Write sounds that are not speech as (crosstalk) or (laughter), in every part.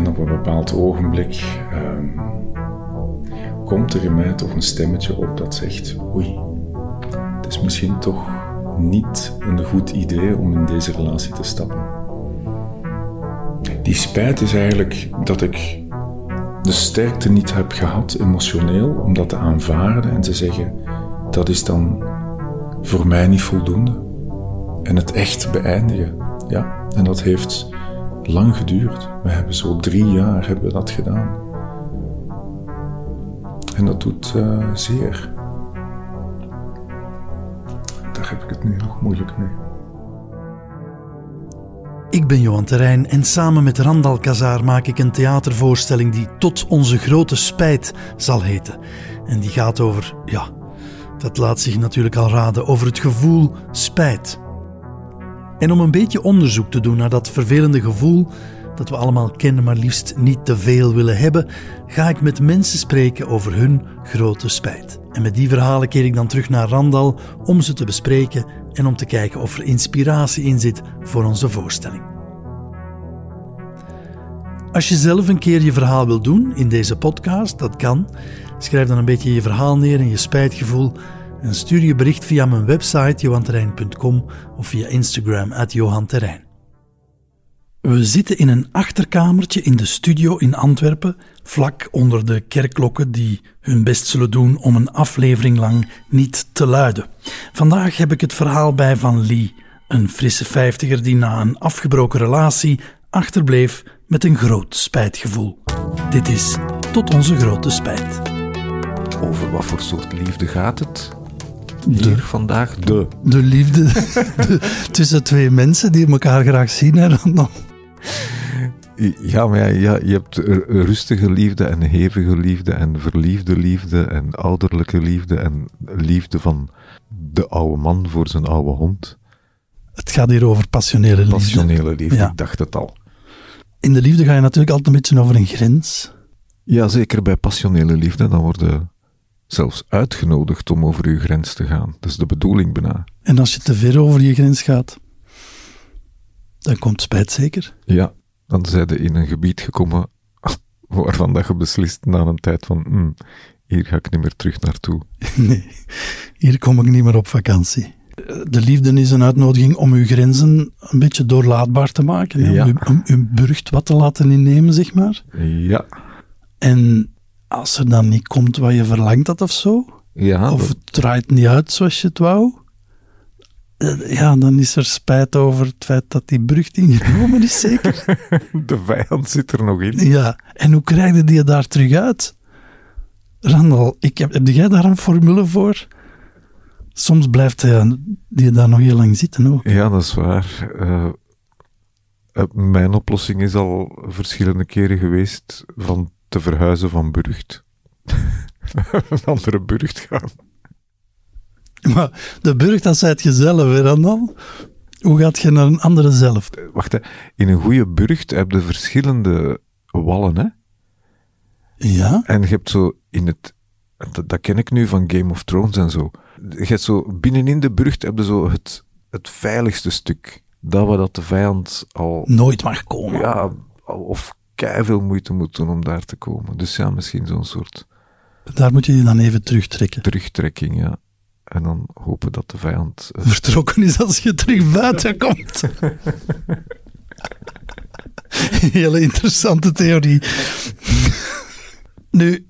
En op een bepaald ogenblik ehm, komt er in mij toch een stemmetje op dat zegt: Oei, het is misschien toch niet een goed idee om in deze relatie te stappen. Die spijt is eigenlijk dat ik de sterkte niet heb gehad, emotioneel, om dat te aanvaarden en te zeggen: dat is dan voor mij niet voldoende. En het echt beëindigen. Ja, en dat heeft lang geduurd. We hebben zo drie jaar hebben we dat gedaan. En dat doet uh, zeer. Daar heb ik het nu nog moeilijk mee. Ik ben Johan Terrein en samen met Randal Kazaar maak ik een theatervoorstelling die Tot onze grote spijt zal heten. En die gaat over, ja, dat laat zich natuurlijk al raden, over het gevoel spijt. En om een beetje onderzoek te doen naar dat vervelende gevoel dat we allemaal kennen, maar liefst niet te veel willen hebben, ga ik met mensen spreken over hun grote spijt. En met die verhalen keer ik dan terug naar Randal om ze te bespreken en om te kijken of er inspiratie in zit voor onze voorstelling. Als je zelf een keer je verhaal wil doen in deze podcast, dat kan. Schrijf dan een beetje je verhaal neer en je spijtgevoel en stuur je bericht via mijn website johanterrein.com of via Instagram at johanterrein. We zitten in een achterkamertje in de studio in Antwerpen, vlak onder de kerkklokken die hun best zullen doen om een aflevering lang niet te luiden. Vandaag heb ik het verhaal bij Van Lee, een frisse vijftiger die na een afgebroken relatie achterbleef met een groot spijtgevoel. Dit is Tot onze grote spijt. Over wat voor soort liefde gaat het? De, vandaag? De. De liefde (laughs) tussen twee mensen die elkaar graag zien. Hè, dan. Ja, maar ja, je hebt rustige liefde en hevige liefde en verliefde liefde en ouderlijke liefde en liefde van de oude man voor zijn oude hond. Het gaat hier over passionele liefde. Passionele liefde, ik dacht het al. In de liefde ga je natuurlijk altijd een beetje over een grens. Ja, zeker bij passionele liefde. Dan worden zelfs uitgenodigd om over uw grens te gaan. Dat is de bedoeling bijna. En als je te ver over je grens gaat, dan komt spijt zeker. Ja, dan zijn je in een gebied gekomen (laughs) waarvan dat je beslist na een tijd van, hmm, hier ga ik niet meer terug naartoe. (laughs) Nee, hier kom ik niet meer op vakantie. De liefde is een uitnodiging om uw grenzen een beetje doorlaatbaar te maken. Ja. Om, uw, om uw burcht wat te laten innemen, zeg maar. Ja. En als er dan niet komt wat je verlangt had of zo, ja, of het draait niet uit zoals je het wou, eh, ja, dan is er spijt over het feit dat die brug ingenomen is, zeker? (laughs) De vijand zit er nog in. Ja, en hoe krijg je die daar terug uit? Randal, ik heb, heb jij daar een formule voor? Soms blijft hij, die daar nog heel lang zitten ook. Ja, dat is waar. Uh, mijn oplossing is al verschillende keren geweest van te verhuizen van Burgt. (laughs) een andere Burgt gaan. Maar de Burgt, dat zijt je zelf, hè, dan? Hoe gaat je naar een andere zelf? Wacht, hè. in een goede burcht heb je verschillende wallen, hè? Ja. En je hebt zo in het, dat, dat, ken ik nu van Game of Thrones en zo. Je hebt zo, binnenin de burcht heb je zo het, het veiligste stuk. Dat waar dat de vijand al... Nooit mag komen. Ja, of veel moeite moet doen om daar te komen. Dus ja, misschien zo'n soort... Daar moet je je dan even terugtrekken. Terugtrekking, ja. En dan hopen dat de vijand... Uh... Vertrokken is als je terug buiten komt. (laughs) Hele interessante theorie. nu,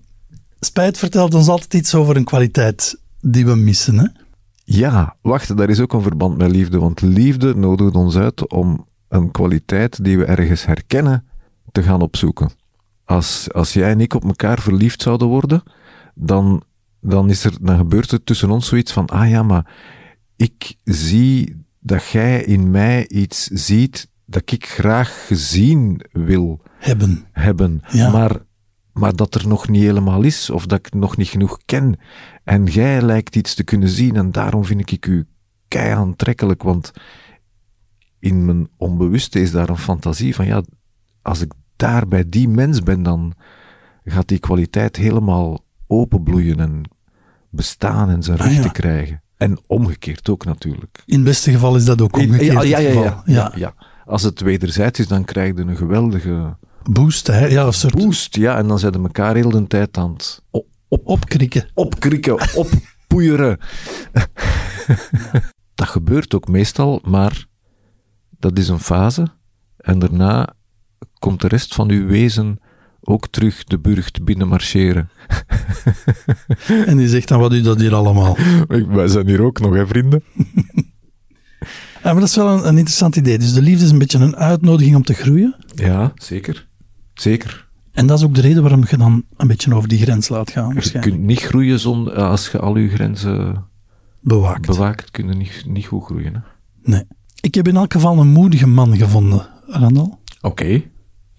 spijt vertelt ons altijd iets over een kwaliteit die we missen, hè? Ja, wacht, daar is ook een verband met liefde. Want liefde nodigt ons uit om een kwaliteit die we ergens herkennen te gaan opzoeken. Als, als jij en ik op elkaar verliefd zouden worden, dan, dan, is er, dan gebeurt er tussen ons zoiets van, ah ja, maar ik zie dat jij in mij iets ziet dat ik graag gezien wil hebben. hebben. Ja. Maar, maar dat er nog niet helemaal is, of dat ik nog niet genoeg ken. En jij lijkt iets te kunnen zien, en daarom vind ik u kei aantrekkelijk, want in mijn onbewuste is daar een fantasie van, ja, als ik daar bij die mens ben, dan gaat die kwaliteit helemaal openbloeien en bestaan en zijn ah, rechten krijgen. En omgekeerd ook natuurlijk. In het beste geval is dat ook omgekeerd. Ja, ja, ja, ja, ja, ja. Als het wederzijds is, dan krijg je een geweldige Boost, hè? Ja, een soort boost. Ja, en dan zetten elkaar heel de tijd aan het op, op, opkrikken. opkrikken, oppoeieren. (laughs) dat gebeurt ook meestal, maar dat is een fase. En daarna komt de rest van uw wezen ook terug de burcht binnenmarcheren. (laughs) En die zegt dan, wat doet dat hier allemaal? Wij zijn hier ook nog, hè, vrienden? (laughs) Ja, maar dat is wel een, een interessant idee. Dus de liefde is een beetje een uitnodiging om te groeien. Ja, zeker. Zeker. En dat is ook de reden waarom je dan een beetje over die grens laat gaan, Je kunt niet groeien zonder, als je al je grenzen Bewaakt. bewaakt, kun je niet, niet goed groeien. hè. nee. Ik heb in elk geval een moedige man gevonden, Randal. Oké.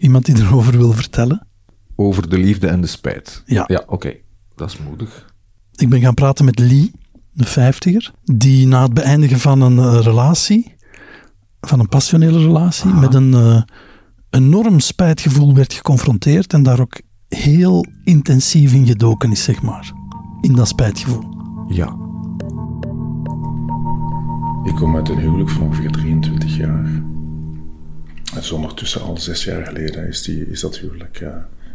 Iemand die erover wil vertellen. Over de liefde en de spijt. Ja. Ja, oké. Dat is moedig. Ik ben gaan praten met Lee, de vijftiger, die na het beëindigen van een eh, relatie, van een passionele relatie, met een eh, enorm spijtgevoel werd geconfronteerd en daar ook heel intensief in gedoken is, zeg maar. In dat spijtgevoel. Ja. Ik kom uit een huwelijk van ongeveer 23 jaar. Het is ondertussen al zes jaar geleden is, die, is dat huwelijk, eh,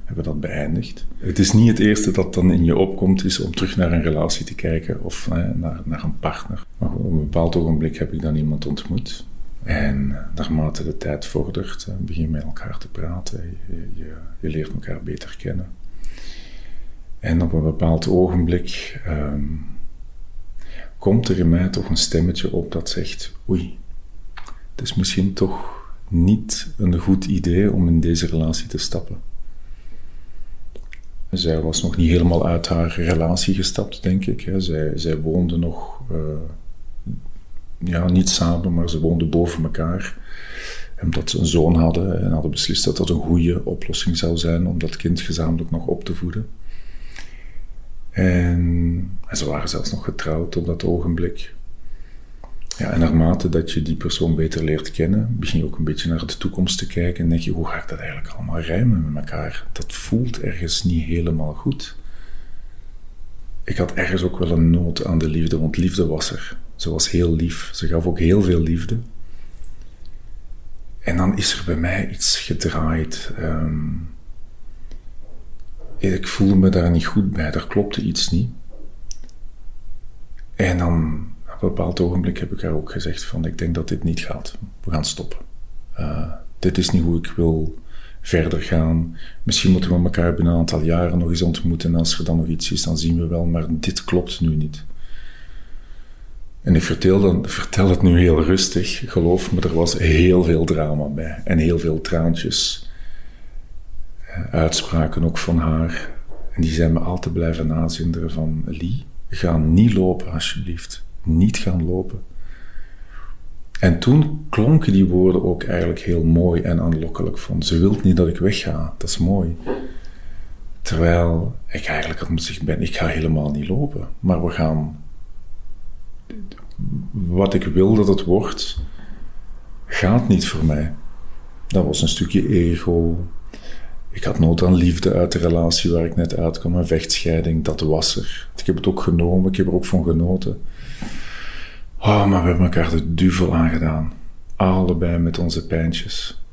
hebben we dat beëindigd. Het is niet het eerste dat dan in je opkomt, is om terug naar een relatie te kijken of eh, naar, naar een partner. Maar op een bepaald ogenblik heb ik dan iemand ontmoet. En naarmate de tijd vordert, eh, begin je met elkaar te praten. Je, je, je leert elkaar beter kennen. En op een bepaald ogenblik ehm, komt er in mij toch een stemmetje op dat zegt: Oei, het is misschien toch niet een goed idee om in deze relatie te stappen. Zij was nog niet helemaal uit haar relatie gestapt, denk ik. Zij, zij woonde nog, eh, ja, niet samen, maar ze woonden boven elkaar. Omdat ze een zoon hadden en hadden beslist dat dat een goede oplossing zou zijn om dat kind gezamenlijk nog op te voeden. En, en ze waren zelfs nog getrouwd op dat ogenblik. Ja, en naarmate dat je die persoon beter leert kennen, begin je ook een beetje naar de toekomst te kijken en denk je, hoe ga ik dat eigenlijk allemaal rijmen met elkaar? Dat voelt ergens niet helemaal goed. Ik had ergens ook wel een nood aan de liefde, want liefde was er. Ze was heel lief. Ze gaf ook heel veel liefde. En dan is er bij mij iets gedraaid. Ehm, ik voelde me daar niet goed bij, daar klopte iets niet. En dan, op een bepaald ogenblik heb ik haar ook gezegd van, ik denk dat dit niet gaat. We gaan stoppen. Eh, dit is niet hoe ik wil verder gaan. Misschien moeten we elkaar binnen een aantal jaren nog eens ontmoeten. En als er dan nog iets is, dan zien we wel. Maar dit klopt nu niet. En ik vertel, dan, vertel het nu heel rustig. Geloof me, er was heel veel drama bij. En heel veel traantjes. Eh, Uitspraken ook van haar. En die zijn me altijd blijven nazinderen van... Lee, ga niet lopen alsjeblieft. Niet gaan lopen. En toen klonken die woorden ook eigenlijk heel mooi en aanlokkelijk. Van, ze wilt niet dat ik wegga. Dat is mooi. Terwijl ik eigenlijk had gezegd ben, ik ga helemaal niet lopen. Maar we gaan... Wat ik wil dat het wordt, gaat niet voor mij. Dat was een stukje ego. Ik had nood aan liefde uit de relatie waar ik net uitkwam. Een vechtscheiding, dat was er. Ik heb het ook genomen, ik heb er ook van genoten. Oh, maar we hebben elkaar de duvel aangedaan. Allebei met onze pijntjes.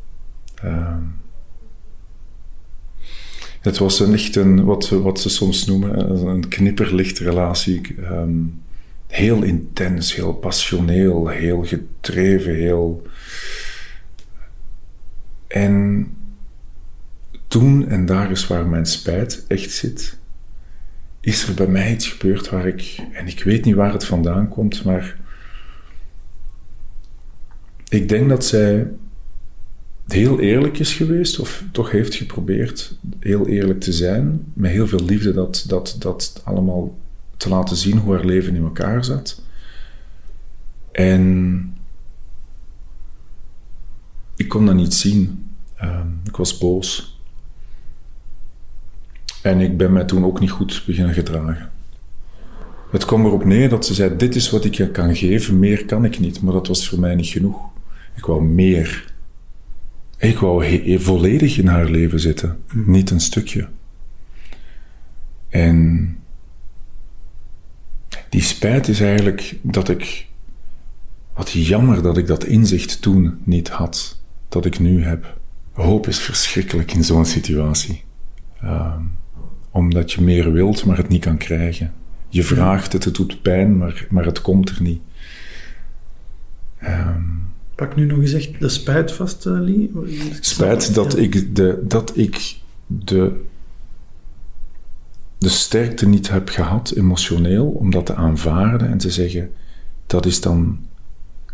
Ehm, het was een echt een, wat, ze- wat ze soms noemen, een knipperlichtrelatie. Ehm heel intens, heel passioneel, heel gedreven, heel... En toen, en daar is waar mijn spijt echt zit, is er bij mij iets gebeurd waar ik, en ik weet niet waar het vandaan komt, maar ik denk dat zij heel eerlijk is geweest, of toch heeft geprobeerd heel eerlijk te zijn, met heel veel liefde dat, dat, dat allemaal te laten zien hoe haar leven in elkaar zat. En ik kon dat niet zien. Ehm, ik was boos. En ik ben mij toen ook niet goed beginnen gedragen. Het kwam erop neer dat ze zei: Dit is wat ik je kan geven, meer kan ik niet. Maar dat was voor mij niet genoeg. Ik wou meer. Ik wou volledig in haar leven zitten, niet een stukje. En die spijt is eigenlijk dat ik. Wat jammer dat ik dat inzicht toen niet had, dat ik nu heb. Hoop is verschrikkelijk in zo'n situatie. Ehm, omdat je meer wilt, maar het niet kan krijgen. Je vraagt het, het doet pijn, maar, maar het komt er niet. Ehm, Pak nu nog eens echt de spijt vast, uh, Lee. Spijt dat ik, de, dat ik de, de sterkte niet heb gehad, emotioneel, om dat te aanvaarden en te zeggen: dat is dan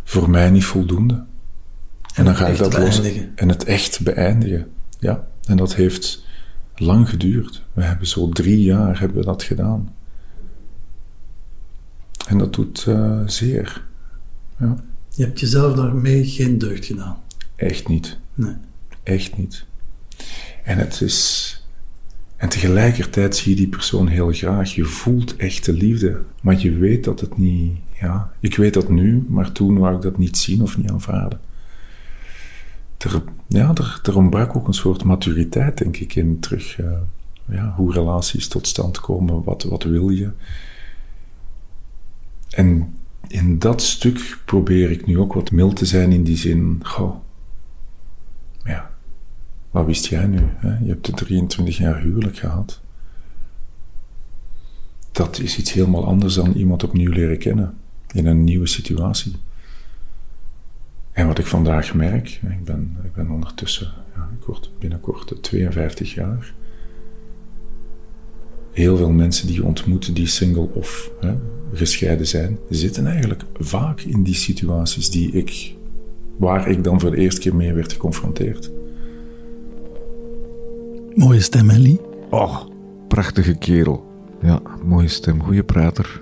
voor mij niet voldoende. En, dan ga ik dat los en het echt beëindigen. Ja, en dat heeft lang geduurd. We hebben zo drie jaar hebben we dat gedaan. En dat doet uh, zeer. Ja. Je hebt jezelf daarmee geen deugd gedaan. Echt niet. Nee. Echt niet. En het is. En tegelijkertijd zie je die persoon heel graag. Je voelt echte liefde. Maar je weet dat het niet. Ja, ik weet dat nu, maar toen wou ik dat niet zien of niet aanvaarden. Er, ja, er, er ontbrak ook een soort maturiteit, denk ik, in terug. Uh, ja, hoe relaties tot stand komen, wat, wat wil je. En in dat stuk probeer ik nu ook wat mild te zijn in die zin, goh, ja, wat wist jij nu? Hè? Je hebt de 23 jaar huwelijk gehad. Dat is iets helemaal anders dan iemand opnieuw leren kennen in een nieuwe situatie. En wat ik vandaag merk, ik ben, ik ben ondertussen, ja, ik word binnenkort 52 jaar. Heel veel mensen die je ontmoet die single of hè, gescheiden zijn, zitten eigenlijk vaak in die situaties die ik, waar ik dan voor de eerste keer mee werd geconfronteerd. Mooie stem, Ellie. Oh, prachtige kerel. Ja, mooie stem, goede prater.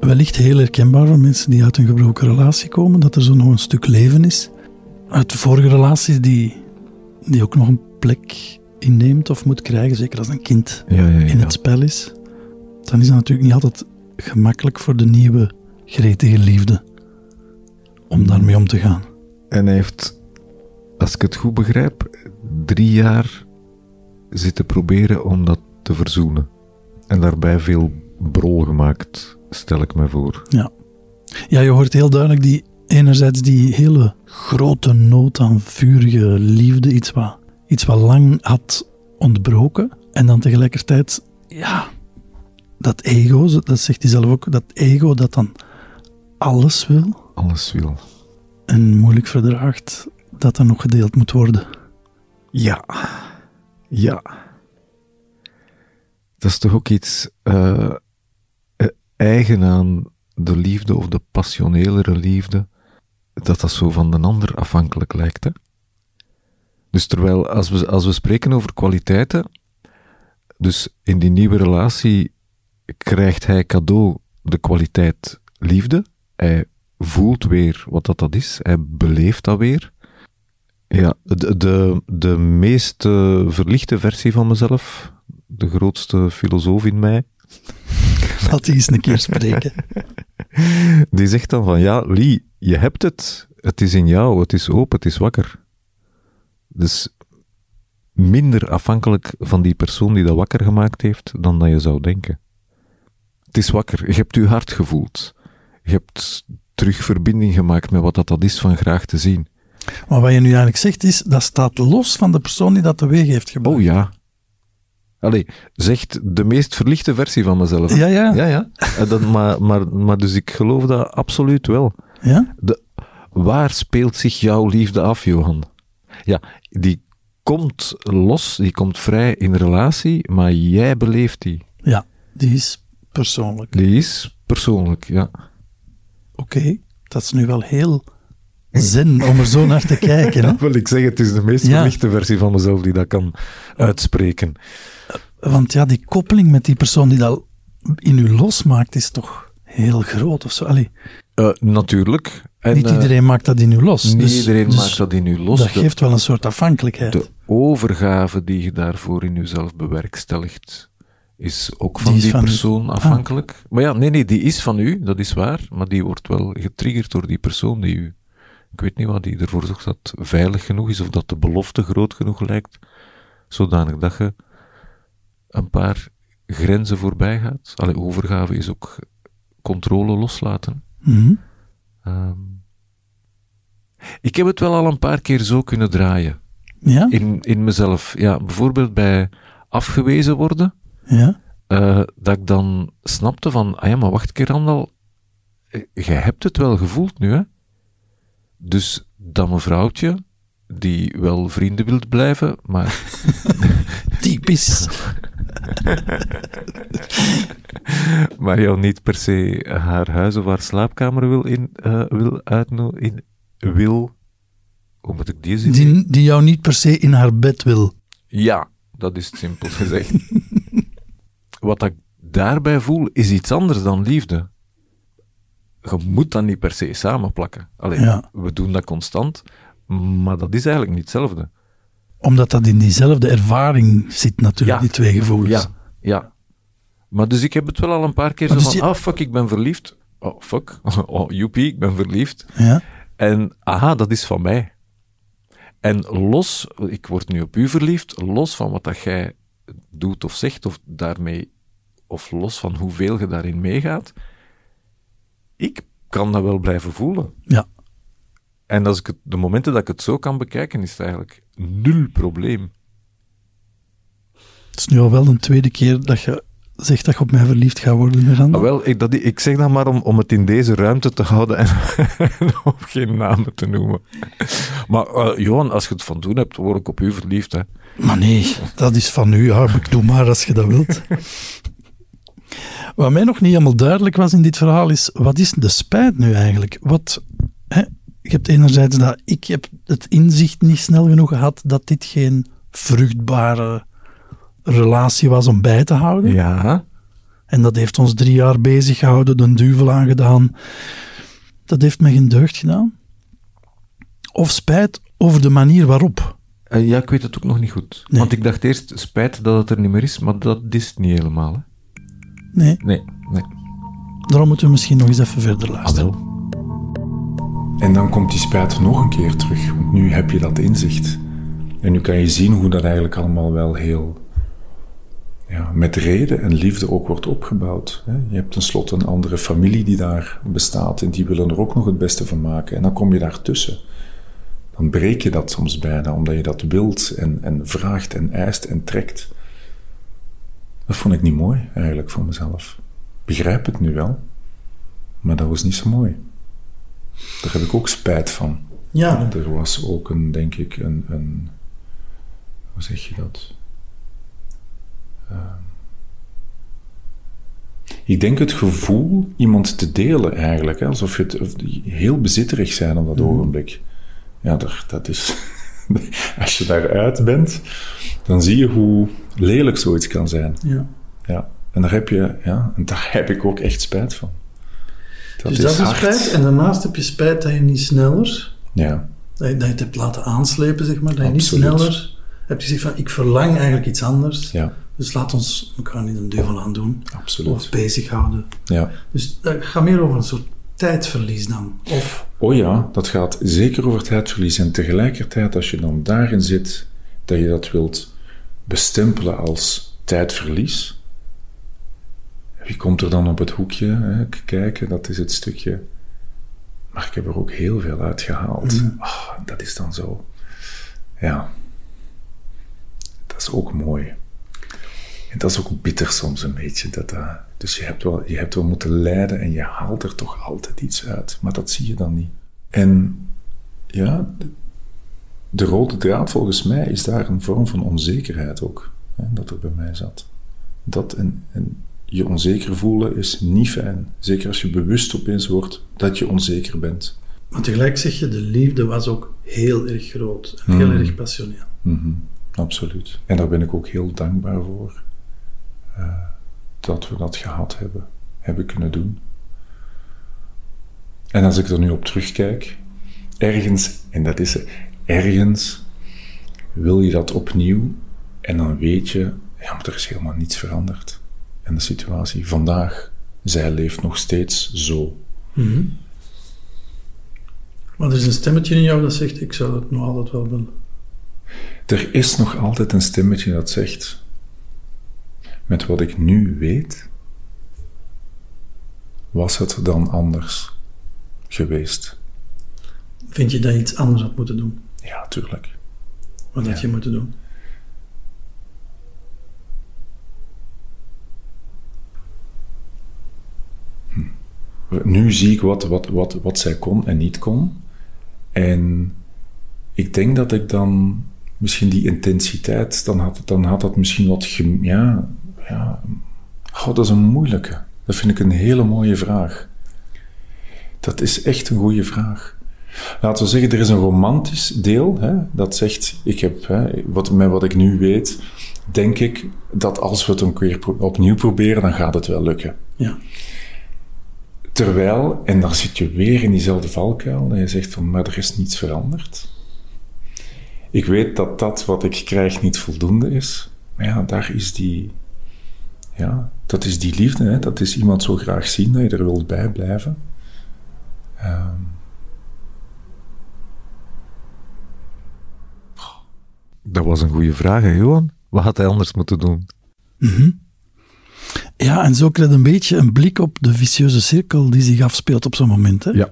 Wellicht heel herkenbaar voor mensen die uit een gebroken relatie komen, dat er zo nog een stuk leven is. Uit vorige relaties die, die ook nog een plek inneemt of moet krijgen, zeker als een kind ja, ja, ja. in het spel is, dan is dat natuurlijk niet altijd gemakkelijk voor de nieuwe gretige liefde om daarmee om te gaan. En hij heeft, als ik het goed begrijp, drie jaar zitten proberen om dat te verzoenen. En daarbij veel brol gemaakt, stel ik me voor. Ja. Ja, je hoort heel duidelijk die enerzijds die hele grote nood aan vurige liefde, iets wat, iets wat lang had ontbroken. En dan tegelijkertijd, ja, dat ego, dat zegt hij zelf ook, dat ego dat dan alles wil. Alles wil. En moeilijk verdraagt dat er nog gedeeld moet worden. Ja. Ja. Dat is toch ook iets uh, eigen aan de liefde of de passionelere liefde, dat dat zo van de ander afhankelijk lijkt. Hè? Dus terwijl als we, als we spreken over kwaliteiten, dus in die nieuwe relatie krijgt hij cadeau de kwaliteit liefde. Hij voelt weer wat dat, dat is. Hij beleeft dat weer. Ja, de, de, de meest uh, verlichte versie van mezelf, de grootste filosoof in mij. (laughs) Laat die eens een keer spreken. (laughs) Die zegt dan van, ja, Lee, je hebt het. Het is in jou, het is open, het is wakker. Dus minder afhankelijk van die persoon die dat wakker gemaakt heeft dan dat je zou denken. Het is wakker, je hebt je hart gevoeld. Je hebt terug verbinding gemaakt met wat dat, dat is van graag te zien. Maar wat je nu eigenlijk zegt is, dat staat los van de persoon die dat teweeg heeft gebracht. Oh ja. Allee, zegt de meest verlichte versie van mezelf. Ja, ja. ja, ja. Dat, maar, maar, maar dus ik geloof dat absoluut wel. Ja? De, waar speelt zich jouw liefde af, Johan? Ja, die komt los, die komt vrij in relatie, maar jij beleeft die. Ja, die is persoonlijk. Die is persoonlijk, ja. Oké, dat is nu wel heel (laughs) zin om er zo naar te kijken. Hè? (laughs) wil ik zeggen, het is de meest Ja. verlichte versie van mezelf die dat kan uitspreken. Want ja, die koppeling met die persoon die dat in u losmaakt, is toch heel groot of zo. Allee, Eh, natuurlijk. En, niet eh, iedereen maakt dat in u los. niet Dus- iedereen dus maakt dat in u los. Dat geeft wel een soort afhankelijkheid. De overgave die je daarvoor in jezelf bewerkstelligt, is ook van Die u. persoon afhankelijk. Maar ja, nee, nee, die is van u, dat is waar, maar die wordt wel getriggerd door die persoon die u. Ik weet niet wat die ervoor zorgt dat veilig genoeg is of dat de belofte groot genoeg lijkt, zodanig dat je een paar grenzen voorbij gaat. Allee, overgave is ook controle loslaten. Mhm. Ehm, ik heb het wel al een paar keer zo kunnen draaien. Ja? in, in mezelf. Ja, bijvoorbeeld bij afgewezen worden, Ja? eh, dat ik dan snapte van, ah ja, maar wacht een keer, Randal, eh, jij hebt het wel gevoeld nu, hè? Dus dat mevrouwtje, die wel vrienden wilt blijven, maar (laughs) Typisch. (laughs) maar jou niet per se haar huis of haar slaapkamer wil, in, eh, wil uitnodigen, wil, hoe moet ik die zin Die, die jou niet per se in haar bed wil. Ja, dat is het simpel gezegd. (laughs) Wat ik daarbij voel, is iets anders dan liefde. Je moet dat niet per se samenplakken. Alleen, Ja. we doen dat constant, maar dat is eigenlijk niet hetzelfde. Omdat dat in diezelfde ervaring zit natuurlijk, Ja. die twee gevoelens. Ja, ja. Maar dus ik heb het wel al een paar keer Maar zo dus van, je- ah fuck, ik ben verliefd. Oh fuck, (laughs) oh joepie, ik ben verliefd. Ja? En aha, dat is van mij. En los, ik word nu op u verliefd, los van wat dat jij doet of zegt, of daarmee, of los van hoeveel je daarin meegaat, ik kan dat wel blijven voelen. Ja. En als ik het, de momenten dat ik het zo kan bekijken, is het eigenlijk nul probleem. Het is nu al wel een tweede keer dat je zegt dat je op mij verliefd gaat worden, Miranda. Ah, wel, ik, dat, ik zeg dat maar om, om het in deze ruimte te houden (laughs) en, om geen namen te noemen. Maar eh, Johan, als je het van doen hebt, word ik op u verliefd. Hè. Maar nee, dat is van u. Ja, ik doe maar als je dat wilt. Wat mij nog niet helemaal duidelijk was in dit verhaal is, wat is de spijt nu eigenlijk? Wat, hè, je hebt enerzijds dat ik heb het inzicht niet snel genoeg gehad dat dit geen vruchtbare relatie was om bij te houden. Ja. En dat heeft ons drie jaar bezig gehouden, de duvel aangedaan. Dat heeft me geen deugd gedaan. Of spijt over de manier waarop. Eh, ja, ik weet het ook nog niet goed. Nee. Want ik dacht eerst, spijt dat het er niet meer is, maar dat is het niet helemaal. Hè. Nee, Nee, nee. daarom moeten we misschien nog eens even verder luisteren. En dan komt die spijt nog een keer terug, want nu heb je dat inzicht. En nu kan je zien hoe dat eigenlijk allemaal wel heel ja, met reden en liefde ook wordt opgebouwd. hè. Je hebt tenslotte een andere familie die daar bestaat en die willen er ook nog het beste van maken. En dan kom je daartussen. Dan breek je dat soms bijna, omdat je dat wilt en, en vraagt en eist en trekt. Dat vond ik niet mooi eigenlijk voor mezelf. Begrijp het nu wel, maar dat was niet zo mooi. Daar heb ik ook spijt van. Ja, Er was ook een, denk ik, een, een hoe zeg je dat? Ehm, ik denk het gevoel iemand te delen eigenlijk, hè, alsof je het heel bezitterig zijn op dat ogenblik. Ja, dat, dat is. (laughs) Als je daaruit bent, dan zie je hoe lelijk zoiets kan zijn. ja. Ja. En daar heb je, ja, en daar heb ik ook echt spijt van. Dat dus dat is hard. spijt. En daarnaast heb je spijt dat je niet sneller, Ja, dat je, dat je het hebt laten aanslepen, zeg maar. Dat je Absoluut. niet sneller hebt gezegd van, ik verlang eigenlijk iets anders. ja, Dus laat ons elkaar niet een duivel aan doen. absoluut. Of bezighouden. Ja. Dus dat gaat meer over een soort tijdverlies dan. Of, Oh ja, dat gaat zeker over tijdverlies. En tegelijkertijd, als je dan daarin zit, dat je dat wilt bestempelen als tijdverlies. Wie komt er dan op het hoekje hè, kijken? Dat is het stukje. Maar ik heb er ook heel veel uitgehaald. Ah, dat is dan zo. Ja. Dat is ook mooi. En dat is ook bitter soms een beetje. Dat, dat- dus je hebt, wel, je hebt wel moeten lijden en je haalt er toch altijd iets uit. Maar dat zie je dan niet. En ja, de, de rode draad volgens mij is daar een vorm van onzekerheid ook. Hè, dat er bij mij zat. Dat en, en je onzeker voelen is niet fijn. Zeker als je bewust opeens wordt dat je onzeker bent. maar tegelijk zeg je, de liefde was ook heel erg groot. En heel Hmm. erg passioneel. Mhm, absoluut. En daar ben ik ook heel dankbaar voor. Eh, dat we dat gehad hebben, hebben kunnen doen. En als ik er nu op terugkijk, ergens, en dat is ergens wil je dat opnieuw en dan weet je, ja, maar er is helemaal niets veranderd. En de situatie vandaag, zij leeft nog steeds zo. Maar er is een stemmetje in jou dat zegt, ik zou dat nog altijd wel willen. Er is nog altijd een stemmetje dat zegt: Met wat ik nu weet, was het dan anders geweest? Vind je dat je iets anders had moeten doen? Ja, tuurlijk. wat had je moeten doen? Nu zie ik wat, wat, wat, wat zij kon en niet kon. En ik denk dat ik dan misschien die intensiteit, dan had, dan had dat misschien wat. Ja, ja. Oh, dat is een moeilijke. Dat vind ik een hele mooie vraag. Dat is echt een goede vraag. Laten we zeggen, er is een romantisch deel hè, dat zegt: ik heb, hè, wat, met wat ik nu weet, denk ik dat als we het een keer opnieuw proberen, dan gaat het wel lukken. Ja. Terwijl, en dan zit je weer in diezelfde valkuil, en je zegt van, maar er is niets veranderd. Ik weet dat dat wat ik krijg niet voldoende is. Maar ja, daar is die, ja, dat is die liefde. Hè? Dat is iemand zo graag zien dat je er wilt bij blijven. Um. Dat was een goede vraag, hè, Johan. Wat had hij anders moeten doen? Mm -hmm. Ja, en zo krijg je een beetje een blik op de vicieuze cirkel die zich afspeelt op zo'n moment. Hè? Ja.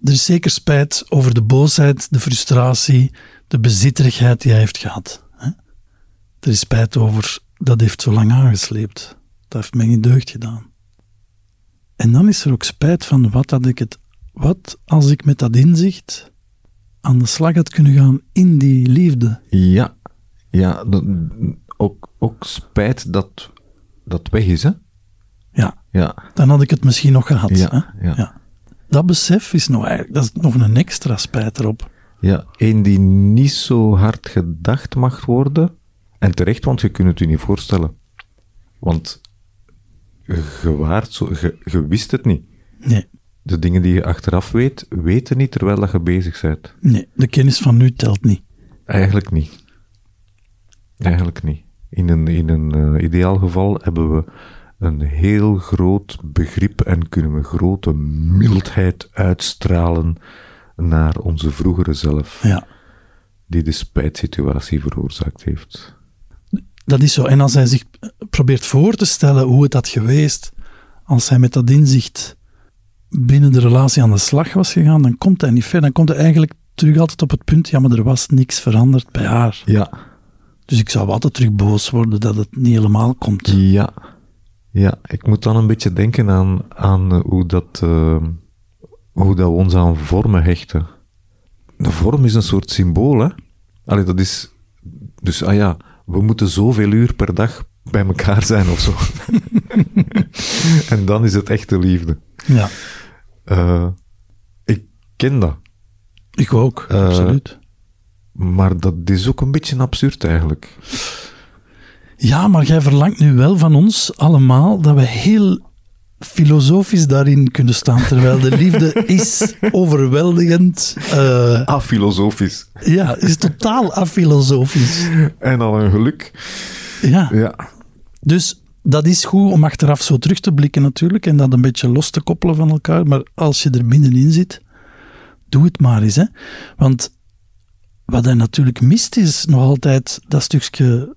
Er is zeker spijt over de boosheid, de frustratie, de bezitterigheid die hij heeft gehad. Hè? Er is spijt over dat heeft zo lang aangesleept. Dat heeft mij niet deugd gedaan. En dan is er ook spijt van wat had ik het, wat als ik met dat inzicht aan de slag had kunnen gaan in die liefde. Ja, ja ook, ook spijt dat dat weg is, hè? Ja. ja. Dan had ik het misschien nog gehad. Ja, hè? ja. ja. Dat besef is nou eigenlijk dat is nog een extra spijt erop. Ja, één die niet zo hard gedacht mag worden. En terecht, want je kunt het je niet voorstellen. Want je, waart zo, je, je wist het niet. Nee. De dingen die je achteraf weet, weten niet terwijl dat je bezig bent. Nee, de kennis van nu telt niet. Eigenlijk niet. Eigenlijk niet. In een, in een uh, ideaal geval hebben we een heel groot begrip en kunnen we grote mildheid uitstralen naar onze vroegere zelf, ja. die de spijtsituatie veroorzaakt heeft. Dat is zo. En als hij zich probeert voor te stellen hoe het had geweest als hij met dat inzicht binnen de relatie aan de slag was gegaan, dan komt hij niet ver. Dan komt hij eigenlijk terug altijd op het punt, ja, maar er was niks veranderd bij haar. Ja, dus ik zou altijd terug boos worden dat het niet helemaal komt. Ja, ja ik moet dan een beetje denken aan, aan hoe, dat, uh, hoe dat we ons aan vormen hechten. De vorm is een soort symbool, hè? Allee, dat is... Dus, ah ja, we moeten zoveel uur per dag bij elkaar zijn of zo. (laughs) en dan is het echte liefde. Ja. Uh, ik ken dat. Ik ook, uh, absoluut. Maar dat is ook een beetje absurd eigenlijk. Ja, maar jij verlangt nu wel van ons allemaal dat we heel filosofisch daarin kunnen staan, terwijl de liefde is overweldigend. Uh, afilosofisch. Ja, is totaal afilosofisch. En al een geluk. Ja. ja. Dus dat is goed om achteraf zo terug te blikken natuurlijk en dat een beetje los te koppelen van elkaar. Maar als je er middenin zit, doe het maar eens. Hè? Want wat hij natuurlijk mist is nog altijd dat stukje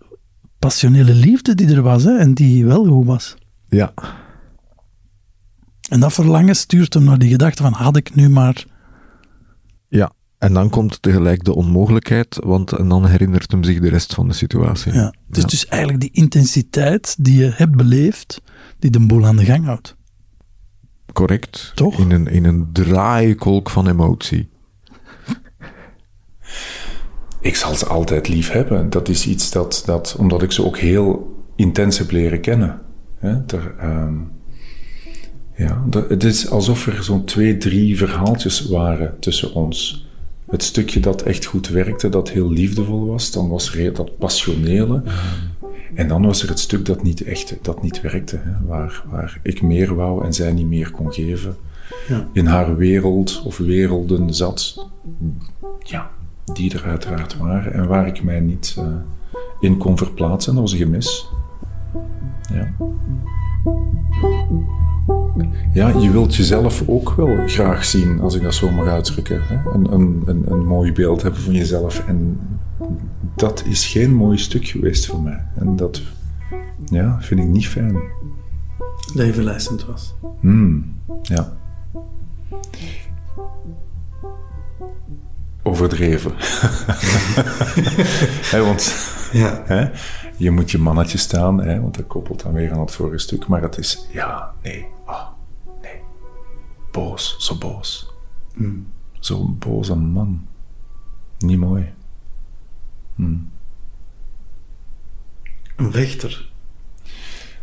passionele liefde die er was hè, en die wel goed was. Ja. En dat verlangen stuurt hem naar die gedachte van had ik nu maar... Ja, en dan komt tegelijk de onmogelijkheid, want en dan herinnert hem zich de rest van de situatie. Ja, het is ja. dus eigenlijk die intensiteit die je hebt beleefd, die de boel aan de gang houdt. Correct. Toch? In een, in een draaikolk van emotie. Ik zal ze altijd lief hebben. Dat is iets dat, dat omdat ik ze ook heel intens heb leren kennen. Hè, er, um, ja, dat, het is alsof er zo'n twee, drie verhaaltjes waren tussen ons. Het stukje dat echt goed werkte, dat heel liefdevol was, dan was er dat passionele. En dan was er het stuk dat niet echt, dat niet werkte, hè, waar, waar ik meer wou en zij niet meer kon geven. Ja. In haar wereld of werelden zat. Ja, die er uiteraard waren en waar ik mij niet uh, in kon verplaatsen. Dat was een gemis. Ja. Ja, je wilt jezelf ook wel graag zien, als ik dat zo mag uitdrukken. Hè? Een, een, een, een mooi beeld hebben van jezelf. En dat is geen mooi stuk geweest voor mij. En dat ja, vind ik niet fijn. Dat je verleidend was. Hmm, ja. overdreven. (laughs) Want Ja. hè, je moet je mannetje staan, hè, want dat koppelt dan weer aan het vorige stuk. Maar het is, ja, nee, ah, nee. Boos, zo boos. Zo'n boze man. Niet mooi. Een vechter.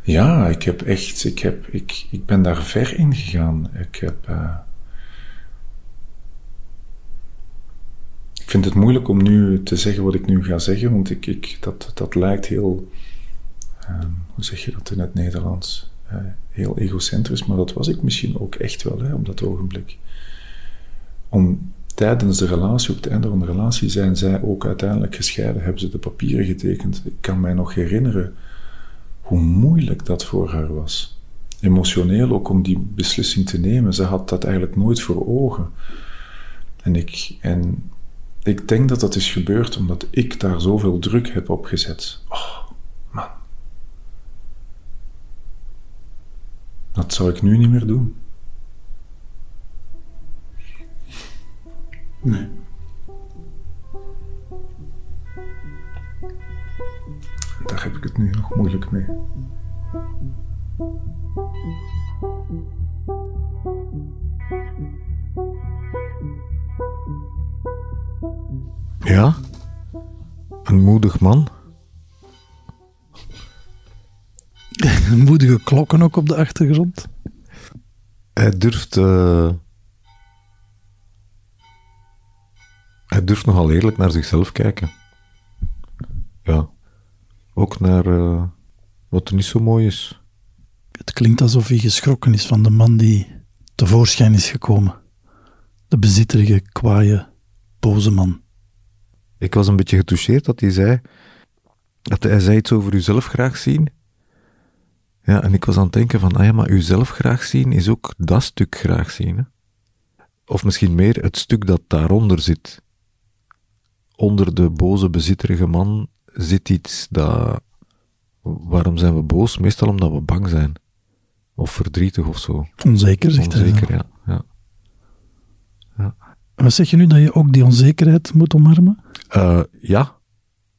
Ja, ik heb echt, ik, heb, ik, ik ben daar ver in gegaan. Ik heb. eh, ik vind het moeilijk om nu te zeggen wat ik nu ga zeggen, want ik, ik, dat, dat lijkt heel. ehm, hoe zeg je dat in het Nederlands? Eh, heel egocentrisch, maar dat was ik misschien ook echt wel hè, op dat ogenblik. Om tijdens de relatie, op het einde van de relatie, zijn zij ook uiteindelijk gescheiden, hebben ze de papieren getekend. Ik kan mij nog herinneren hoe moeilijk dat voor haar was. Emotioneel ook om die beslissing te nemen. Ze had dat eigenlijk nooit voor ogen. En ik, en ik denk dat dat is gebeurd omdat ik daar zoveel druk heb op gezet. Oh, man. Dat zou ik nu niet meer doen. Nee. Daar heb ik het nu nog moeilijk mee. Ja, een moedig man. (laughs) Moedige klokken ook op de achtergrond. Hij durft. eh, hij durft nogal eerlijk naar zichzelf kijken. Ja. Ook naar eh, wat er niet zo mooi is. Het klinkt alsof hij geschrokken is van de man die tevoorschijn is gekomen. De bezitterige, kwaaie, boze man. Ik was een beetje getoucheerd dat hij zei. Dat hij zei iets over uzelf graag zien. Ja, en ik was aan het denken van, ah ja, maar uzelf graag zien is ook dat stuk graag zien. Hè? Of misschien meer het stuk dat daaronder zit. Onder de boze, bezitterige man zit iets dat... Waarom zijn we boos? Meestal omdat we bang zijn. Of verdrietig of zo. Onzeker, zegt hij. Onzeker, ja. ja. Wat zeg je nu, dat je ook die onzekerheid moet omarmen? Eh, ja.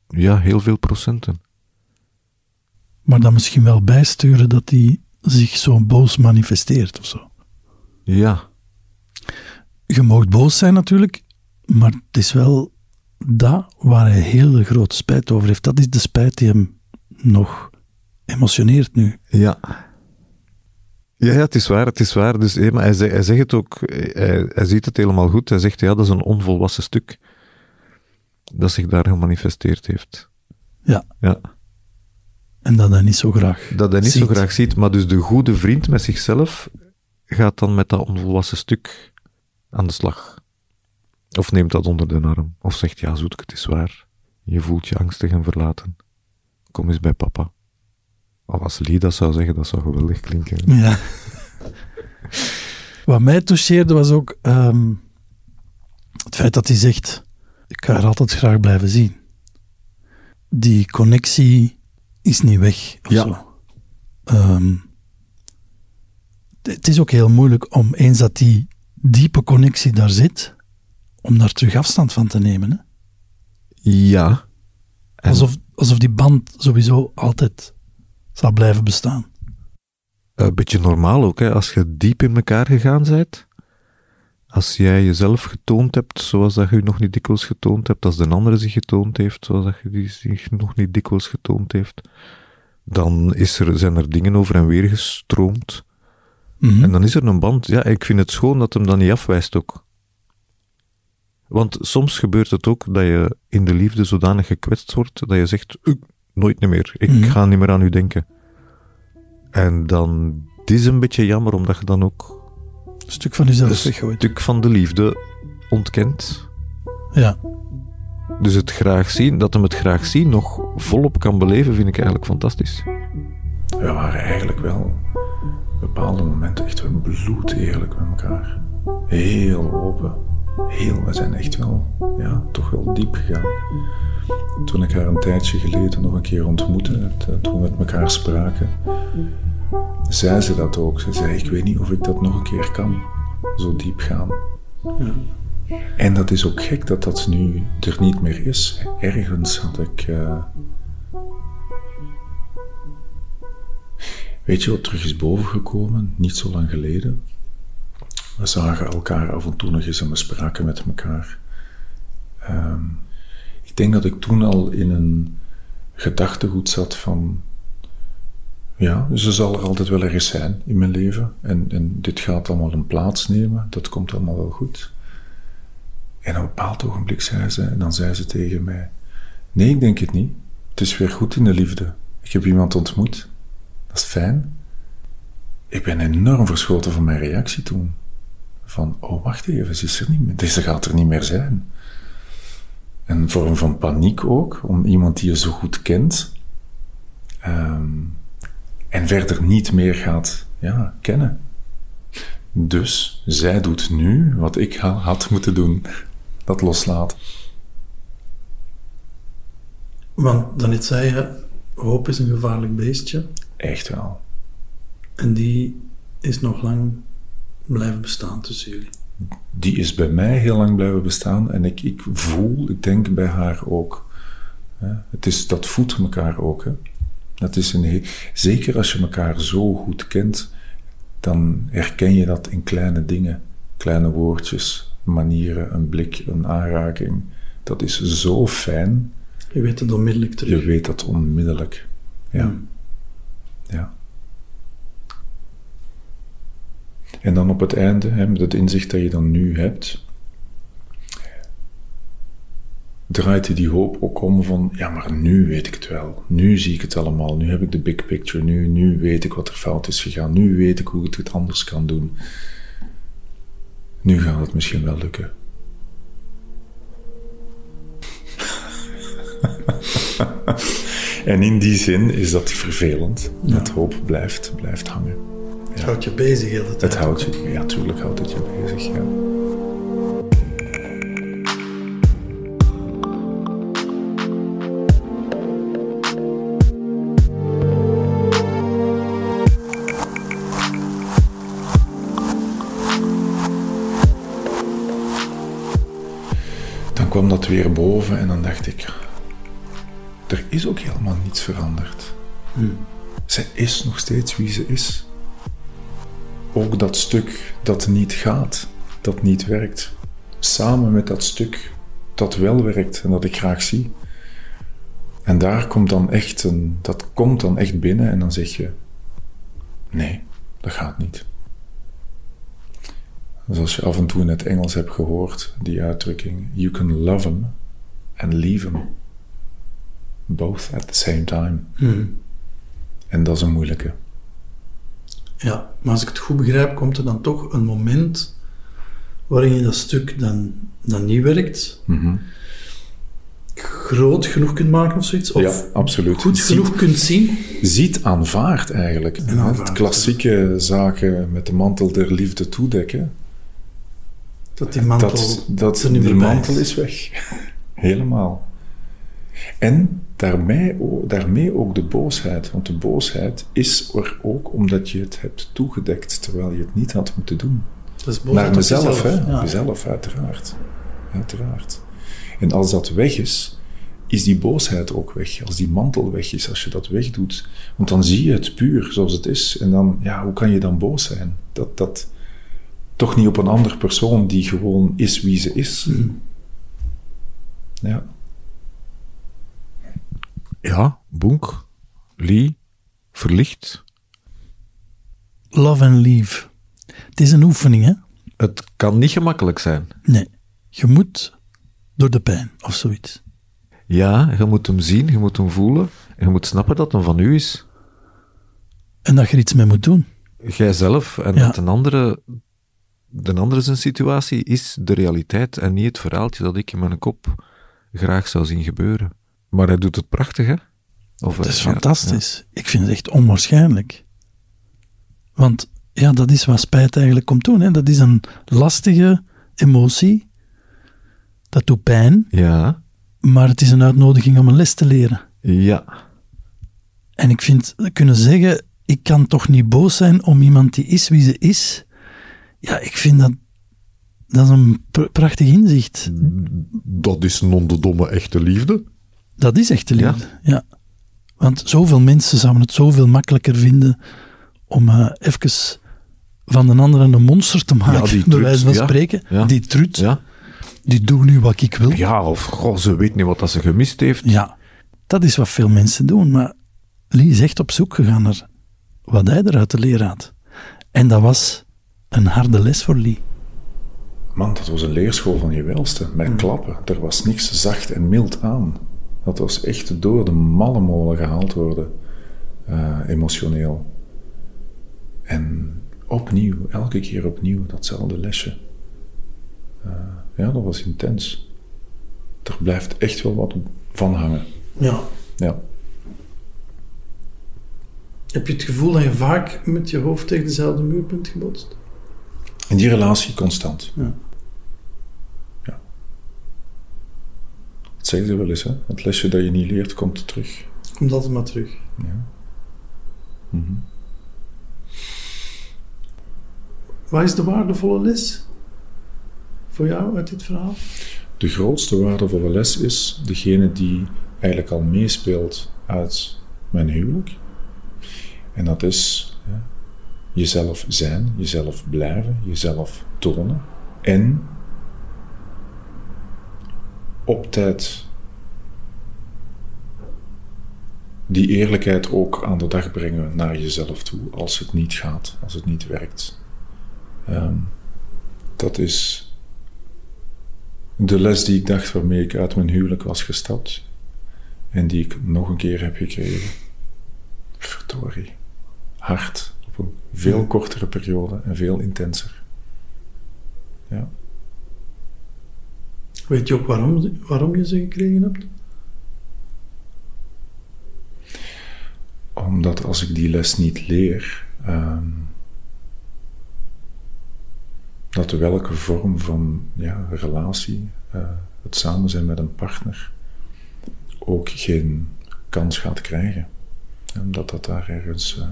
Ja, heel veel procenten. Maar dan misschien wel bijsturen dat hij zich zo boos manifesteert of zo. Ja. Je mag boos zijn natuurlijk, maar het is wel dat waar hij heel grote spijt over heeft. Dat is de spijt die hem nog emotioneert nu. Ja. Ja, ja, het is waar, het is waar. Dus, hé, maar hij, zegt, hij zegt het ook, hij, hij ziet het helemaal goed. Hij zegt, ja, dat is een onvolwassen stuk dat zich daar gemanifesteerd heeft. Ja, Ja. en dat hij niet zo graag Dat hij niet zo ziet. graag ziet, maar dus de goede vriend met zichzelf gaat dan met dat onvolwassen stuk aan de slag. Of neemt dat onder de arm. Of zegt, ja, zoet, het is waar. Je voelt je angstig en verlaten. Kom eens bij papa. Al als Lee dat zou zeggen, dat zou geweldig klinken. Ja. Wat mij toucheerde was ook ehm, het feit dat hij zegt: Ik ga haar altijd graag blijven zien. Die connectie is niet weg. Of Ja. Zo. Ehm, het is ook heel moeilijk om eens dat die diepe connectie daar zit, om daar terug afstand van te nemen. Hè? Ja. En- Alsof, alsof die band sowieso altijd zal blijven bestaan. Een beetje normaal ook, hè? als je diep in elkaar gegaan bent. Als jij jezelf getoond hebt zoals dat je je nog niet dikwijls getoond hebt, als de andere zich getoond heeft zoals dat je die zich nog niet dikwijls getoond heeft, dan is er, zijn er dingen over en weer gestroomd. Mhm. En dan is er een band. Ja, ik vind het schoon dat hem dat niet afwijst ook. Want soms gebeurt het ook dat je in de liefde zodanig gekwetst wordt dat je zegt, "Uh, nooit niet meer. Ik Mhm. ga niet meer aan u denken. En dan het is een beetje jammer, omdat je dan ook Een stuk van jezelf een weggooit. stuk van de liefde ontkent. Ja. Dus het graag zien, dat hem het graag zien nog volop kan beleven, vind ik eigenlijk fantastisch. We waren eigenlijk wel op bepaalde momenten echt wel bloed eerlijk met elkaar. Heel open. Heel, we zijn echt wel, ja, toch wel diep gegaan. Toen ik haar een tijdje geleden nog een keer ontmoette, toen we met elkaar spraken, zei ze dat ook. Ze zei, ik weet niet of ik dat nog een keer kan, zo diep gaan. En dat is ook gek dat dat nu er niet meer is. Ergens had ik. eh, Weet je wat terug is bovengekomen, niet zo lang geleden? We zagen elkaar af en toe nog eens en we spraken met elkaar. Ehm, ik denk dat ik toen al in een gedachtegoed zat van. Ja, dus er zal er altijd wel ergens zijn in mijn leven. En, en dit gaat allemaal een plaats nemen. Dat komt allemaal wel goed. En op een bepaald ogenblik zei ze, en dan zei ze tegen mij: Nee, ik denk het niet. Het is weer goed in de liefde. Ik heb iemand ontmoet. Dat is fijn. Ik ben enorm verschoten van mijn reactie toen. Van, oh, wacht even, ze is er niet meer. Deze gaat er niet meer zijn. Een vorm van paniek ook, om iemand die je zo goed kent. ehm, en verder niet meer gaat ja, kennen. Dus zij doet nu wat ik ha- had moeten doen. Dat loslaten. Want daarnet zei je, hoop is een gevaarlijk beestje. Echt wel. En die is nog lang blijven bestaan tussen jullie. die is bij mij heel lang blijven bestaan en ik, ik voel, ik denk bij haar ook. Het is, dat voedt elkaar ook. Hè. Dat is een zeker als je elkaar zo goed kent, dan herken je dat in kleine dingen. Kleine woordjes, manieren, een blik, een aanraking. Dat is zo fijn. Je weet het onmiddellijk terug. Je weet dat onmiddellijk. Ja. Hmm. ja. En dan op het einde, hè, met het inzicht dat je dan nu hebt, draait je die hoop ook om van, ja, maar nu weet ik het wel. Nu zie ik het allemaal. Nu heb ik de big picture. Nu, nu weet ik wat er fout is gegaan. Nu weet ik hoe ik het anders kan doen. Nu gaat het misschien wel lukken. (laughs) en in die zin is dat vervelend. Dat hoop blijft, blijft hangen. Het houdt je bezig de hele tijd. Het houdt je, ja, tuurlijk houdt het je bezig. Ja. Dan kwam dat weer boven en dan dacht ik, er is ook helemaal niets veranderd. Zij is nog steeds wie ze is ook dat stuk dat niet gaat, dat niet werkt, samen met dat stuk dat wel werkt en dat ik graag zie. En daar komt dan echt een, dat komt dan echt binnen en dan zeg je, nee, dat gaat niet. Zoals je af en toe in het Engels hebt gehoord, die uitdrukking, you can love him and leave him. Both at the same time. En dat is een moeilijke. Ja, maar als ik het goed begrijp, komt er dan toch een moment waarin je dat stuk dan, dan niet werkt, groot genoeg kunt maken of zoiets, of ja, absoluut. goed Ziet- genoeg kunt zien. ziet aanvaardt eigenlijk. En Het klassieke zaken met de mantel der liefde toedekken. Dat die mantel dat dat die mantel is weg. (laughs) Helemaal. En daarmee, ook de boosheid. Want de boosheid is er ook omdat je het hebt toegedekt terwijl je het niet had moeten doen. Dat is boosheid Naar mezelf, hè? ja. Mezelf, uiteraard. Uiteraard. En als dat weg is, is die boosheid ook weg. Als die mantel weg is, als je dat wegdoet. Want dan zie je het puur zoals het is. En dan, ja, hoe kan je dan boos zijn? Dat, dat toch niet op een andere persoon die gewoon is wie ze is. Hmm. Ja. Ja, bonk, lie, verlicht. Love and leave. Het is een oefening, hè? Het kan niet gemakkelijk zijn. Nee. Je moet door de pijn of zoiets. Ja, je moet hem zien, je moet hem voelen. En je moet snappen dat hem van u is. En dat je er iets mee moet doen. Jijzelf en Ja. dat een andere, de andere zijn situatie is de realiteit en niet het verhaaltje dat ik in mijn kop graag zou zien gebeuren. Maar hij doet het prachtig, hè? Of, Het is ja, fantastisch. Ik vind het echt onwaarschijnlijk. Want ja, dat is wat spijt eigenlijk komt doen. Hè. Dat is een lastige emotie. Dat doet pijn, Ja, maar het is een uitnodiging om een les te leren. ja, En ik vind, kunnen zeggen, ik kan toch niet boos zijn om iemand die is wie ze is. Ja, ik vind dat, Dat is een pr- prachtig inzicht. Dat is een ondomme echte liefde. Dat is echte liefde, ja. Want zoveel mensen zouden het zoveel makkelijker vinden om eh even van een ander een monster te maken, Ja, die bij wijze van ja. spreken. Ja. Die trut, Ja. die doet nu wat ik wil. Ja, of goh, ze weet niet wat dat ze gemist heeft. Ja, dat is wat veel mensen doen. Maar Lee is echt op zoek gegaan naar wat hij eruit te leren had. En dat was een harde les voor Lee. Man, dat was een leerschool van je welste, met klappen. Er was niks zacht en mild aan. Dat was echt door de malle molen gehaald worden, eh, emotioneel. En opnieuw, elke keer opnieuw, datzelfde lesje. Eh, ja, dat was intens. Er blijft echt wel wat van hangen. Ja. Ja. Heb je het gevoel dat je vaak met je hoofd tegen dezelfde muur bent gebotst? In die relatie constant. Ja. Ja. Zeggen ze wel eens, hè? Het lesje dat je niet leert, komt terug. Komt altijd maar terug. Ja. Mhm. Wat is de waardevolle les voor jou uit dit verhaal? De grootste waardevolle les is degene die eigenlijk al meespeelt uit mijn huwelijk. En dat is ja, jezelf zijn, jezelf blijven, jezelf tonen. En op tijd die eerlijkheid ook aan de dag brengen naar jezelf toe als het niet gaat, als het niet werkt. Ehm, dat is de les die ik dacht waarmee ik uit mijn huwelijk was gestapt en die ik nog een keer heb gekregen. Verdorie. Hard, op een veel kortere periode en veel intenser. Ja. Weet je ook waarom, waarom je ze gekregen hebt? Omdat als ik die les niet leer, ehm, dat welke vorm van ja, relatie, eh, het samen zijn met een partner, ook geen kans gaat krijgen. Omdat dat daar ergens. eh,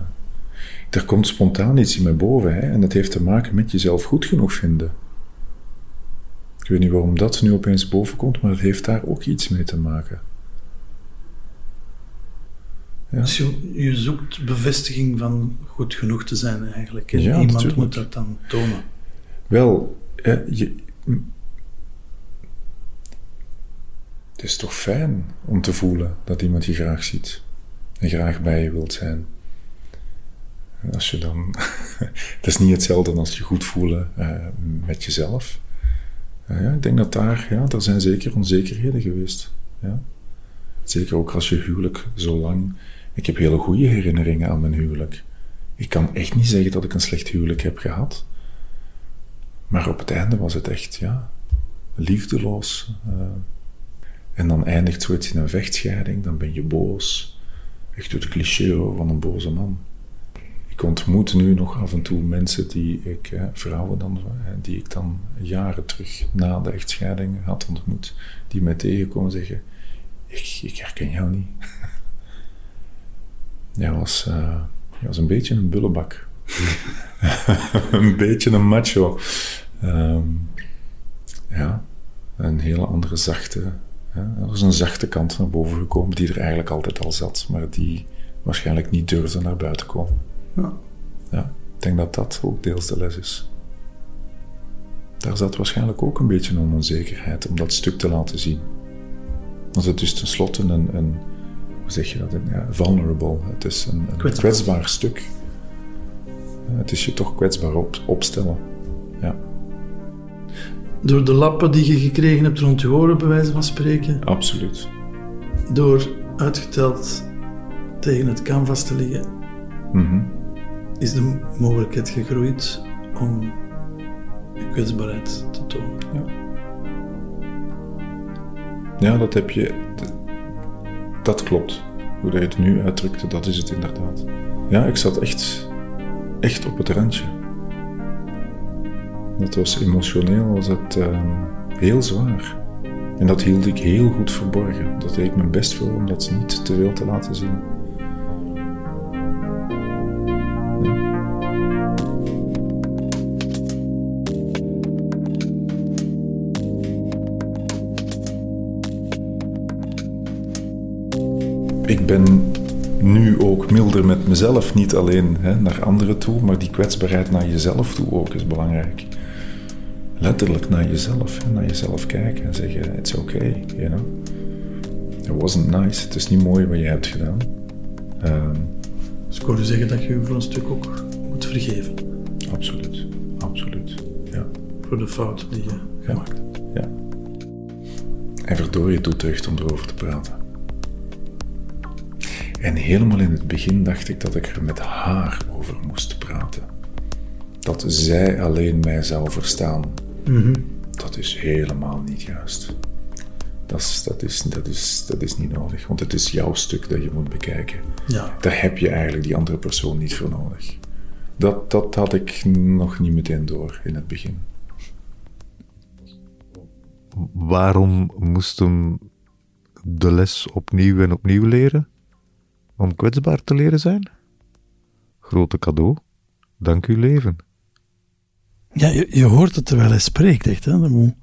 er komt spontaan iets in me boven hè, en dat heeft te maken met jezelf goed genoeg vinden. Ik weet niet waarom dat nu opeens boven komt, maar het heeft daar ook iets mee te maken. Ja. Dus je, je zoekt bevestiging van goed genoeg te zijn eigenlijk. En Ja, iemand natuurlijk. moet dat dan tonen. Wel, eh, je, het is toch fijn om te voelen dat iemand je graag ziet en graag bij je wilt zijn. En als je dan, (laughs) het is niet hetzelfde als je goed voelen eh, met jezelf. Ja, ik denk dat daar, ja, daar zijn zeker onzekerheden geweest. Ja. Zeker ook als je huwelijk zo lang. Ik heb hele goede herinneringen aan mijn huwelijk. Ik kan echt niet zeggen dat ik een slecht huwelijk heb gehad. Maar op het einde was het echt, ja, liefdeloos. eh. en dan eindigt zoiets in een vechtscheiding, dan ben je boos. Echt het cliché van een boze man. Ik ontmoet nu nog af en toe mensen die ik, vrouwen dan, die ik dan jaren terug na de echtscheiding had ontmoet, die mij tegenkomen en zeggen, ik, ik herken jou niet. (laughs) Jij was, eh, was een beetje een bullebak. (laughs) een beetje een macho. Ehm, ja, een hele andere zachte. Ja, er is een zachte kant naar boven gekomen die er eigenlijk altijd al zat, maar die waarschijnlijk niet durfde naar buiten komen. Ja. Ja, ik denk dat dat ook deels de les is. Daar zat waarschijnlijk ook een beetje een onzekerheid om dat stuk te laten zien. Want het is tenslotte een, een hoe zeg je dat, een, ja, vulnerable. Het is een, een Kwetsbaar. kwetsbaar stuk. Het is je toch kwetsbaar op, opstellen. Ja, Door de lappen die je gekregen hebt rond je oren, bij wijze van spreken. absoluut. Door uitgeteld tegen het canvas te liggen, Mhm. Is de mogelijkheid gegroeid om je kwetsbaarheid te tonen. Ja, dat heb je. Dat klopt. Hoe dat je het nu uitdrukte, dat is het inderdaad. Ja, ik zat echt, echt op het randje. Dat was emotioneel, was het ehm, heel zwaar. En dat hield ik heel goed verborgen. Dat deed ik mijn best voor om dat niet te veel te laten zien. Ik ben nu ook milder met mezelf, niet alleen hè, naar anderen toe, maar die kwetsbaarheid naar jezelf toe ook is belangrijk. Letterlijk naar jezelf, naar jezelf kijken en zeggen: It's okay, you know. It wasn't nice, het is niet mooi wat je hebt gedaan. Ehm, dus ik hoorde zeggen dat je voor een stuk ook moet vergeven. absoluut, absoluut. Ja, Voor de fouten die je gemaakt hebt. ja. En verdorie doet deugd om erover te praten. En helemaal in het begin dacht ik dat ik er met haar over moest praten. Dat zij alleen mij zou verstaan. Dat is helemaal niet juist. Dat is, dat, is, dat, is, dat is niet nodig, want het is jouw stuk dat je moet bekijken. Ja. Daar heb je eigenlijk die andere persoon niet voor nodig. Dat, dat had ik nog niet meteen door in het begin. Waarom moest hem de les opnieuw en opnieuw leren? Om kwetsbaar te leren zijn? Grote cadeau. Dank uw leven. Ja, je, je hoort het terwijl hij spreekt, echt. Hè? Hoe,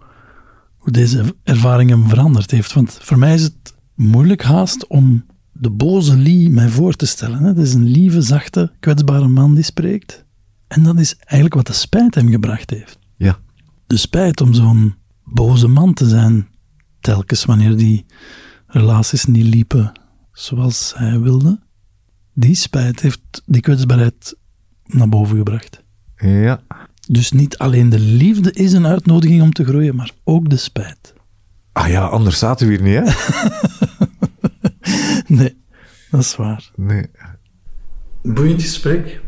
hoe deze ervaring hem veranderd heeft. Want voor mij is het moeilijk haast om de boze Lee mij voor te stellen. Het is een lieve, zachte, kwetsbare man die spreekt. En dat is eigenlijk wat de spijt hem gebracht heeft. Ja. De spijt om zo'n boze man te zijn, telkens wanneer die relaties niet liepen zoals hij wilde. Die spijt heeft die kwetsbaarheid naar boven gebracht. Ja. Dus niet alleen de liefde is een uitnodiging om te groeien, maar ook de spijt. Ah ja, anders zaten we hier niet, hè? (laughs) Nee, dat is waar. Nee. Boeiend gesprek.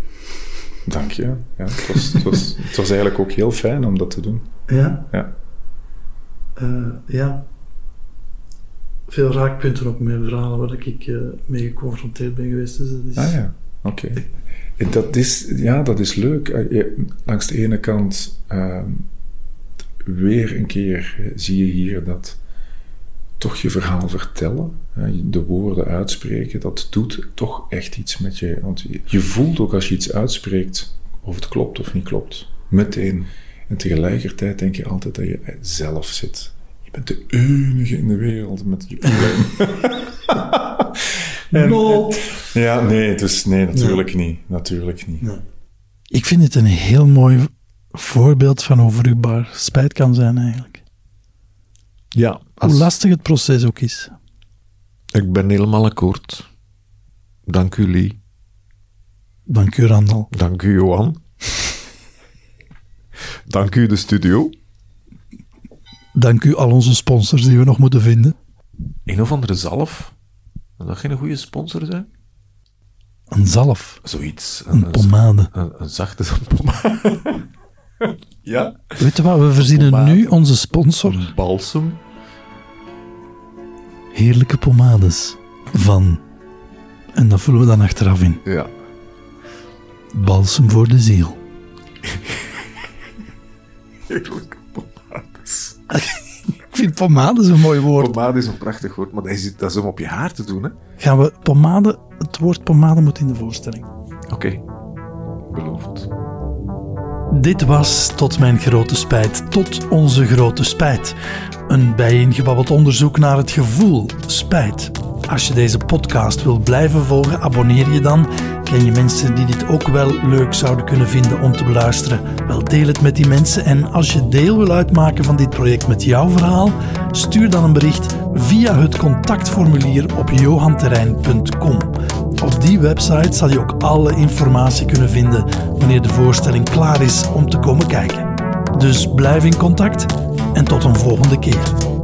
Dank je. Ja, het, was, het, was, het was eigenlijk ook heel fijn om dat te doen. Ja, Ja. eh, ja. Veel raakpunten op mijn verhalen waar ik eh, mee geconfronteerd ben geweest. Dus dat is... Ah ja, oké. Dat is, ja, dat is leuk. Eh, Langs de ene kant, ehm, weer een keer eh, zie je hier dat toch je verhaal vertellen, eh, de woorden uitspreken, dat doet toch echt iets met je. Want je voelt ook als je iets uitspreekt of het klopt of niet klopt. Meteen. En tegelijkertijd denk je altijd dat je zelf zit. Bent de enige in de wereld met je probleem. (laughs) En-. Ja, nee, dus nee, natuurlijk niet. Natuurlijk niet. Ja. Ik vind het een heel mooi voorbeeld van hoe vruchtbaar spijt kan zijn eigenlijk. Ja. Hoe lastig het proces ook is. Ik ben helemaal akkoord. Dank u, Lee. Dank u, Randal. Dank u, Johan. Dank u, de studio. Dank u al onze sponsors die we nog moeten vinden. Een of andere zalf. Zou dat geen goede sponsor zijn? Een zalf, Zoiets. een pomade. Een, een zachte (laughs) pomade. ja. Weet je wat, we verzinnen Pomade. nu onze sponsor. Een balsem. Heerlijke pomades van... En dat vullen we dan achteraf in. Ja. Balsem voor de ziel. (laughs) Heerlijke pomades. (laughs) Ik vind pomade een mooi woord. Pomade is een prachtig woord, maar dat is, dat is om op je haar te doen, hè? Gaan we pomade... Het woord pomade moet in de voorstelling. Oké. Beloofd. Dit was, tot mijn grote spijt, tot onze grote spijt, een bijeengebabbeld onderzoek naar het gevoel spijt. Als je deze podcast wil blijven volgen, abonneer je dan. Ken je mensen die dit ook wel leuk zouden kunnen vinden om te beluisteren? Wel, deel het met die mensen. En als je deel wil uitmaken van dit project met jouw verhaal, stuur dan een bericht via het contactformulier op johanterrein.com. Op die website zal je ook alle informatie kunnen vinden wanneer de voorstelling klaar is om te komen kijken. Dus blijf in contact en tot een volgende keer.